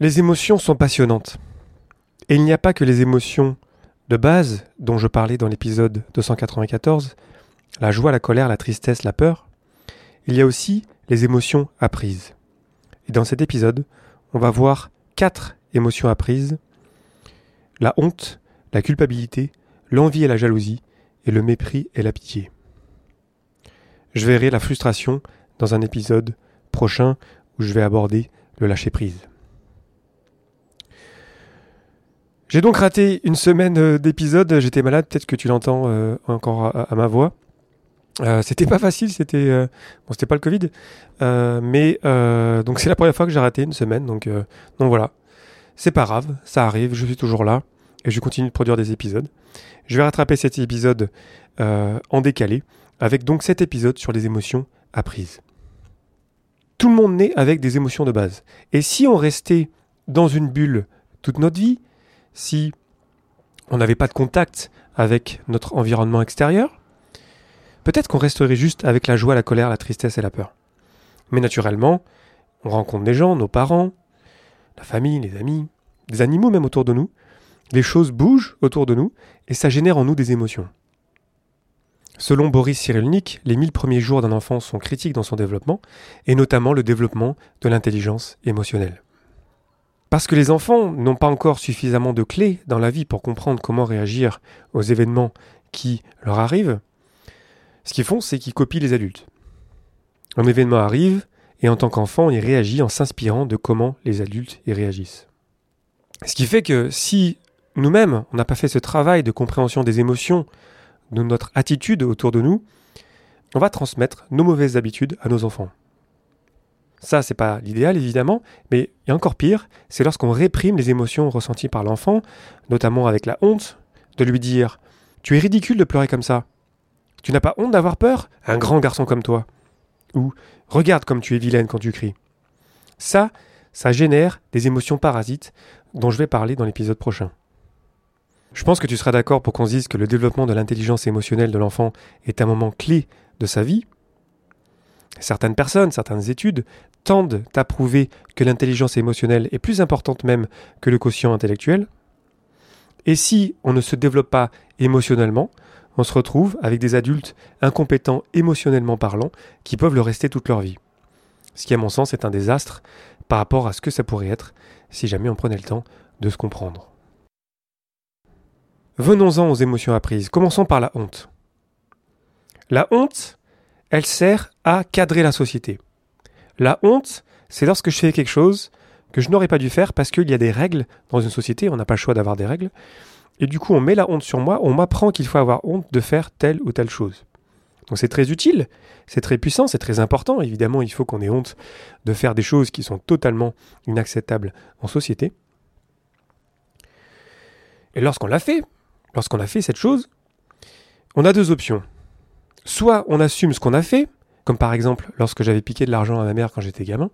Les émotions sont passionnantes. Et il n'y a pas que les émotions de base dont je parlais dans l'épisode 294, la joie, la colère, la tristesse, la peur. Il y a aussi les émotions apprises. Et dans cet épisode, on va voir quatre émotions apprises. La honte, la culpabilité, l'envie et la jalousie, et le mépris et la pitié. Je verrai la frustration dans un épisode prochain où je vais aborder le lâcher-prise. J'ai donc raté une semaine euh, d'épisode. J'étais malade, peut-être que tu l'entends euh, encore à, ma voix. Euh, c'était pas facile, c'était bon, c'était pas le Covid, mais donc c'est la première fois que j'ai raté une semaine, donc donc voilà, c'est pas grave, ça arrive, je suis toujours là. Et je continue de produire des épisodes. Je vais rattraper cet épisode en décalé, avec donc cet épisode sur les émotions apprises. Tout le monde naît avec des émotions de base, et si on restait dans une bulle toute notre vie, si on n'avait pas de contact avec notre environnement extérieur, peut-être qu'on resterait juste avec la joie, la colère, la tristesse et la peur. Mais naturellement, on rencontre des gens, nos parents, la famille, les amis, des animaux même autour de nous, les choses bougent autour de nous et ça génère en nous des émotions. Selon Boris Cyrulnik, les mille premiers jours d'un enfant sont critiques dans son développement, et notamment le développement de l'intelligence émotionnelle. Parce que les enfants n'ont pas encore suffisamment de clés dans la vie pour comprendre comment réagir aux événements qui leur arrivent, ce qu'ils font, c'est qu'ils copient les adultes. Un événement arrive, et en tant qu'enfant, il réagit en s'inspirant de comment les adultes y réagissent. Ce qui fait que si nous-mêmes, on n'a pas fait ce travail de compréhension des émotions, de notre attitude autour de nous, on va transmettre nos mauvaises habitudes à nos enfants. Ça, c'est pas l'idéal évidemment, mais a encore pire, c'est lorsqu'on réprime les émotions ressenties par l'enfant, notamment avec la honte, de lui dire Tu es ridicule de pleurer comme ça. Tu n'as pas honte d'avoir peur? Un grand garçon comme toi. Ou Regarde comme tu es vilaine quand tu cries. Ça, ça génère des émotions parasites dont je vais parler dans l'épisode prochain. Je pense que tu seras d'accord pour qu'on dise que le développement de l'intelligence émotionnelle de l'enfant est un moment clé de sa vie, Certaines personnes, certaines études tendent à prouver que l'intelligence émotionnelle est plus importante même que le quotient intellectuel. Et si on ne se développe pas émotionnellement, on se retrouve avec des adultes incompétents émotionnellement parlant qui peuvent le rester toute leur vie. Ce qui à mon sens est un désastre par rapport à ce que ça pourrait être si jamais on prenait le temps de se comprendre. Venons-en aux émotions apprises. Commençons par la honte. La honte, elle sert à cadrer la société. La honte, c'est lorsque je fais quelque chose que je n'aurais pas dû faire parce qu'il y a des règles dans une société, on n'a pas le choix d'avoir des règles. Et du coup, on met la honte sur moi, on m'apprend qu'il faut avoir honte de faire telle ou telle chose. Donc c'est très utile, c'est très puissant, c'est très important. Évidemment, il faut qu'on ait honte de faire des choses qui sont totalement inacceptables en société. Et lorsqu'on l'a fait, lorsqu'on a fait cette chose, on a deux options soit on assume ce qu'on a fait, comme par exemple lorsque j'avais piqué de l'argent à ma mère quand j'étais gamin.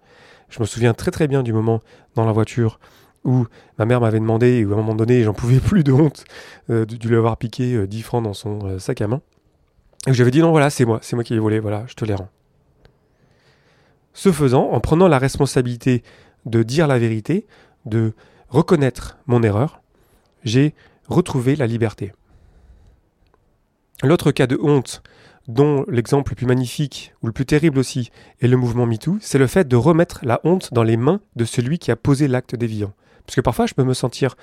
Je me souviens très très bien du moment dans la voiture où ma mère m'avait demandé, et où à un moment donné j'en pouvais plus de honte euh, de, lui avoir piqué 10 euh, francs dans son euh, sac à main. Et j'avais dit non voilà c'est moi, c'est moi qui les volé, voilà je te les rends. Ce faisant, en prenant la responsabilité de dire la vérité, de reconnaître mon erreur, j'ai retrouvé la liberté. L'autre cas de honte dont l'exemple le plus magnifique, ou le plus terrible aussi, est le mouvement MeToo, c'est le fait de remettre la honte dans les mains de celui qui a posé l'acte déviant. Parce que parfois, je peux me sentir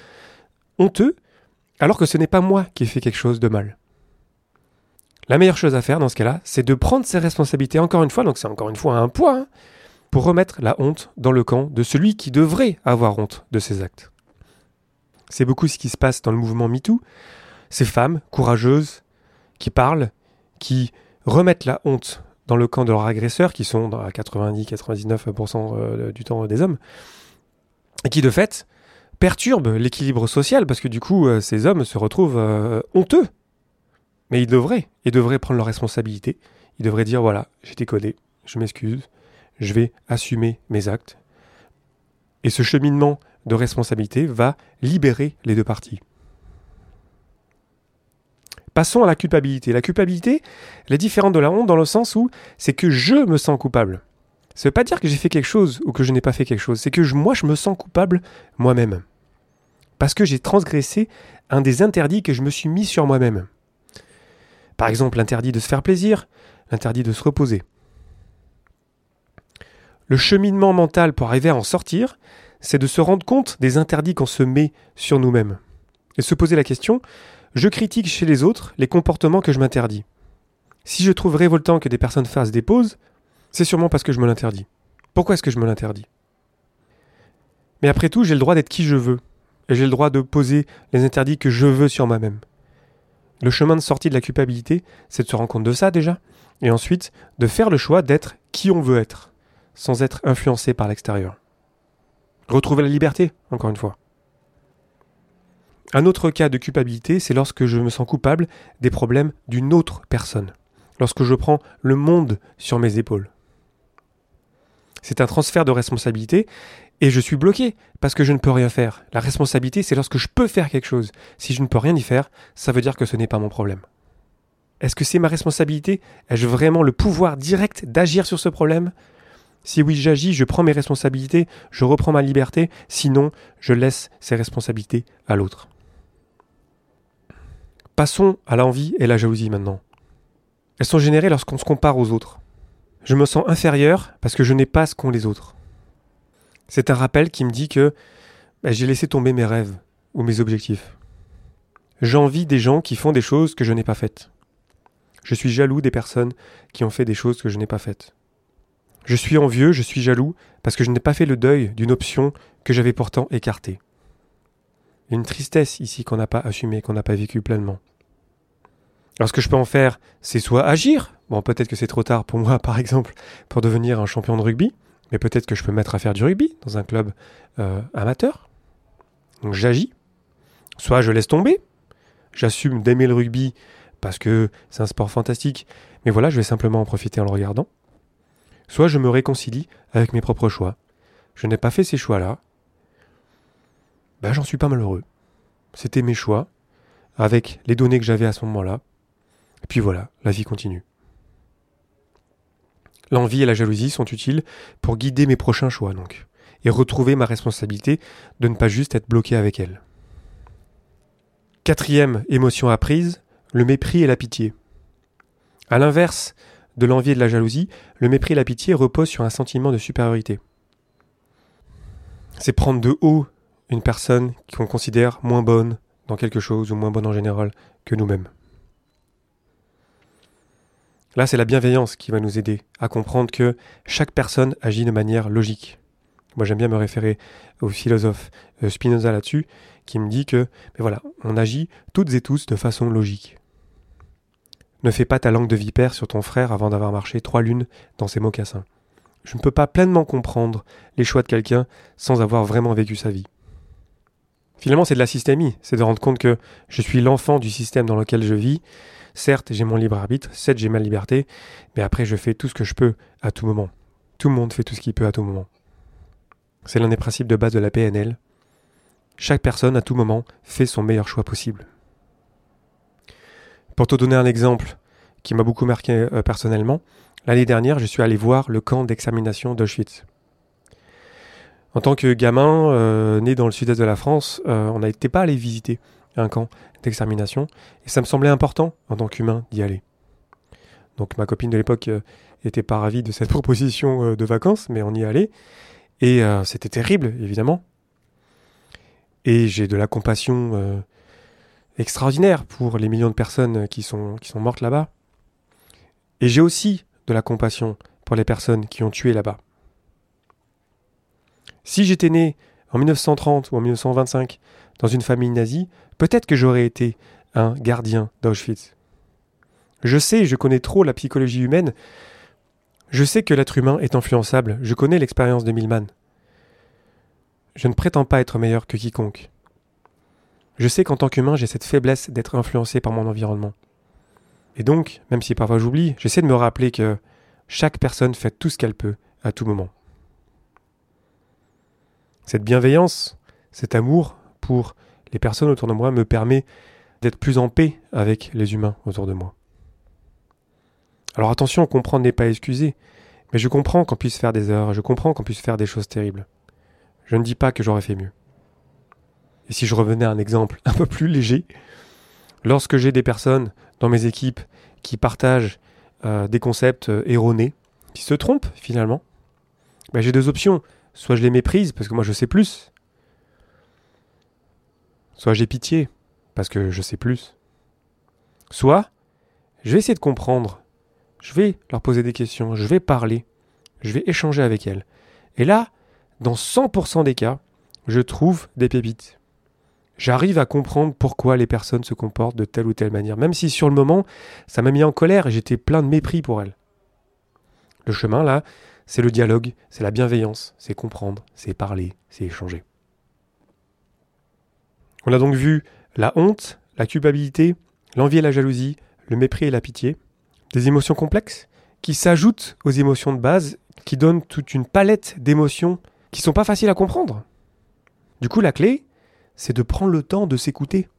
honteux, alors que ce n'est pas moi qui ai fait quelque chose de mal. La meilleure chose à faire dans ce cas-là, c'est de prendre ses responsabilités encore une fois, donc c'est encore une fois un poids, hein, pour remettre la honte dans le camp de celui qui devrait avoir honte de ses actes. C'est beaucoup ce qui se passe dans le mouvement MeToo. Ces femmes courageuses qui parlent, qui remettent la honte dans le camp de leurs agresseurs, qui sont à 90-99% euh, du temps des hommes, et qui de fait perturbent l'équilibre social, parce que du coup, euh, ces hommes se retrouvent euh, honteux. Mais ils devraient, ils devraient prendre leurs responsabilités. Ils devraient dire, voilà, j'ai déconné, je m'excuse, je vais assumer mes actes. Et ce cheminement de responsabilité va libérer les deux parties. Passons à la culpabilité. La culpabilité, elle est différente de la honte dans le sens où c'est que je me sens coupable. Ça veut pas dire que j'ai fait quelque chose ou que je n'ai pas fait quelque chose. C'est que moi, je me sens coupable moi-même. Parce que j'ai transgressé un des interdits que je me suis mis sur moi-même. Par exemple, l'interdit de se faire plaisir, l'interdit de se reposer. Le cheminement mental pour arriver à en sortir, c'est de se rendre compte des interdits qu'on se met sur nous-mêmes. Et se poser la question, je critique chez les autres les comportements que je m'interdis. Si je trouve révoltant que des personnes fassent des pauses, c'est sûrement parce que je me l'interdis. Pourquoi est-ce que je me l'interdis? Mais après tout, j'ai le droit d'être qui je veux. Et j'ai le droit de poser les interdits que je veux sur moi-même. Le chemin de sortie de la culpabilité, c'est de se rendre compte de ça déjà, et ensuite de faire le choix d'être qui on veut être, sans être influencé par l'extérieur. Retrouver la liberté, encore une fois. Un autre cas de culpabilité, c'est lorsque je me sens coupable des problèmes d'une autre personne, lorsque je prends le monde sur mes épaules. C'est un transfert de responsabilité et je suis bloqué parce que je ne peux rien faire. La responsabilité, c'est lorsque je peux faire quelque chose. Si je ne peux rien y faire, ça veut dire que ce n'est pas mon problème. Est-ce que c'est ma responsabilité? Ai-je vraiment le pouvoir direct d'agir sur ce problème? Si oui, j'agis, je prends mes responsabilités, je reprends ma liberté, sinon, je laisse ces responsabilités à l'autre. Passons à l'envie et la jalousie maintenant. Elles sont générées lorsqu'on se compare aux autres. Je me sens inférieur parce que je n'ai pas ce qu'ont les autres. C'est un rappel qui me dit que bah, j'ai laissé tomber mes rêves ou mes objectifs. J'envie des gens qui font des choses que je n'ai pas faites. Je suis jaloux des personnes qui ont fait des choses que je n'ai pas faites. Je suis envieux, je suis jaloux parce que je n'ai pas fait le deuil d'une option que j'avais pourtant écartée. Une tristesse ici qu'on n'a pas assumée, qu'on n'a pas vécue pleinement. Alors ce que je peux en faire, c'est soit agir, bon peut-être que c'est trop tard pour moi par exemple pour devenir un champion de rugby, mais peut-être que je peux me mettre à faire du rugby dans un club euh, amateur. Donc j'agis. Soit je laisse tomber, j'assume d'aimer le rugby parce que c'est un sport fantastique, mais voilà, je vais simplement en profiter en le regardant. Soit je me réconcilie avec mes propres choix. Je n'ai pas fait ces choix-là. Ben, j'en suis pas malheureux. C'était mes choix, avec les données que j'avais à ce moment-là. Et puis voilà, la vie continue. L'envie et la jalousie sont utiles pour guider mes prochains choix, donc, et retrouver ma responsabilité de ne pas juste être bloqué avec elles. Quatrième émotion apprise, le mépris et la pitié. À l'inverse de l'envie et de la jalousie, le mépris et la pitié reposent sur un sentiment de supériorité. C'est prendre de haut une personne qu'on considère moins bonne dans quelque chose ou moins bonne en général que nous-mêmes. Là, c'est la bienveillance qui va nous aider à comprendre que chaque personne agit de manière logique. Moi, j'aime bien me référer au philosophe euh, Spinoza là-dessus, qui me dit que, mais voilà, on agit toutes et tous de façon logique. Ne fais pas ta langue de vipère sur ton frère avant d'avoir marché trois lunes dans ses mocassins. Je ne peux pas pleinement comprendre les choix de quelqu'un sans avoir vraiment vécu sa vie. Finalement, c'est de la systémie, c'est de rendre compte que je suis l'enfant du système dans lequel je vis, Certes, j'ai mon libre arbitre, certes, j'ai ma liberté, mais après, je fais tout ce que je peux à tout moment. Tout le monde fait tout ce qu'il peut à tout moment. C'est l'un des principes de base de la PNL. Chaque personne, à tout moment, fait son meilleur choix possible. Pour te donner un exemple qui m'a beaucoup marqué euh, personnellement, l'année dernière, je suis allé voir le camp d'examination d'Auschwitz. En tant que gamin euh, né dans le sud-est de la France, euh, on n'était pas allé visiter un camp d'extermination. Et ça me semblait important, en tant qu'humain, d'y aller. Donc ma copine de l'époque euh, était pas ravie de cette proposition de vacances, mais on y allait. Et c'était terrible, évidemment. Et j'ai de la compassion extraordinaire pour les millions de personnes qui sont, qui sont mortes là-bas. Et j'ai aussi de la compassion pour les personnes qui ont tué là-bas. Si j'étais né en 1930 ou en 1925 dans une famille nazie, peut-être que j'aurais été un gardien d'Auschwitz. Je sais, je connais trop la psychologie humaine. Je sais que l'être humain est influençable. Je connais l'expérience de Milman. Je ne prétends pas être meilleur que quiconque. Je sais qu'en tant qu'humain, j'ai cette faiblesse d'être influencé par mon environnement. Et donc, même si parfois j'oublie, j'essaie de me rappeler que chaque personne fait tout ce qu'elle peut à tout moment. Cette bienveillance, cet amour pour les personnes autour de moi me permet d'être plus en paix avec les humains autour de moi. Alors attention, comprendre n'est pas excuser, Mais je comprends qu'on puisse faire des erreurs, je comprends qu'on puisse faire des choses terribles. Je ne dis pas que j'aurais fait mieux. Et si je revenais à un exemple un peu plus léger, lorsque j'ai des personnes dans mes équipes qui partagent euh, des concepts euh, erronés, qui se trompent finalement, ben, j'ai deux options. Soit je les méprise parce que moi je sais plus, soit j'ai pitié parce que je sais plus. Soit je vais essayer de comprendre, je vais leur poser des questions, je vais parler, je vais échanger avec elles. Et là, dans 100% des cas, je trouve des pépites. J'arrive à comprendre pourquoi les personnes se comportent de telle ou telle manière, même si sur le moment, ça m'a mis en colère et j'étais plein de mépris pour elles. Le chemin, là, c'est le dialogue, c'est la bienveillance, c'est comprendre, c'est parler, c'est échanger. On a donc vu la honte, la culpabilité, l'envie et la jalousie, le mépris et la pitié, des émotions complexes qui s'ajoutent aux émotions de base, qui donnent toute une palette d'émotions qui sont pas faciles à comprendre. Du coup, la clé, c'est de prendre le temps de s'écouter.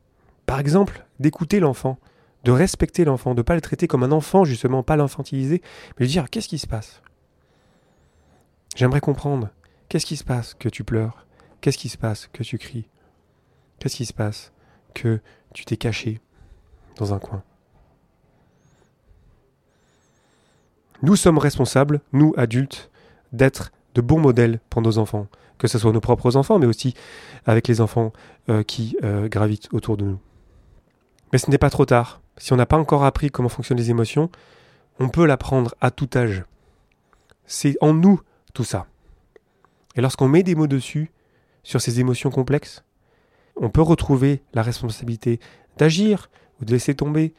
Par exemple, d'écouter l'enfant, de respecter l'enfant, de ne pas le traiter comme un enfant, justement, pas l'infantiliser, mais de dire qu'est-ce qui se passe? J'aimerais comprendre. Qu'est-ce qui se passe que tu pleures? Qu'est-ce qui se passe que tu cries? Qu'est-ce qui se passe que tu t'es caché dans un coin? Nous sommes responsables, nous adultes, d'être de bons modèles pour nos enfants, que ce soit nos propres enfants, mais aussi avec les enfants euh, qui euh, gravitent autour de nous. Mais ce n'est pas trop tard. Si on n'a pas encore appris comment fonctionnent les émotions, on peut l'apprendre à tout âge. C'est en nous tout ça. Et lorsqu'on met des mots dessus, sur ces émotions complexes, on peut retrouver la responsabilité d'agir ou de laisser tomber.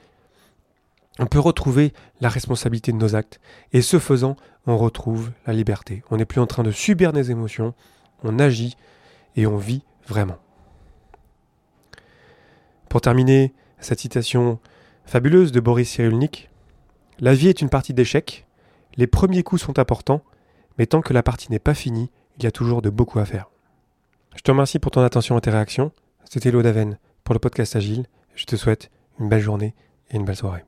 On peut retrouver la responsabilité de nos actes. Et ce faisant, on retrouve la liberté. On n'est plus en train de subir des émotions, on agit et on vit vraiment. Pour terminer cette citation fabuleuse de Boris Cyrulnik, la vie est une partie d'échecs, les premiers coups sont importants, mais tant que la partie n'est pas finie, il y a toujours de beaucoup à faire. Je te remercie pour ton attention et tes réactions. C'était Lodaven pour le podcast Agile. Je te souhaite une belle journée et une belle soirée.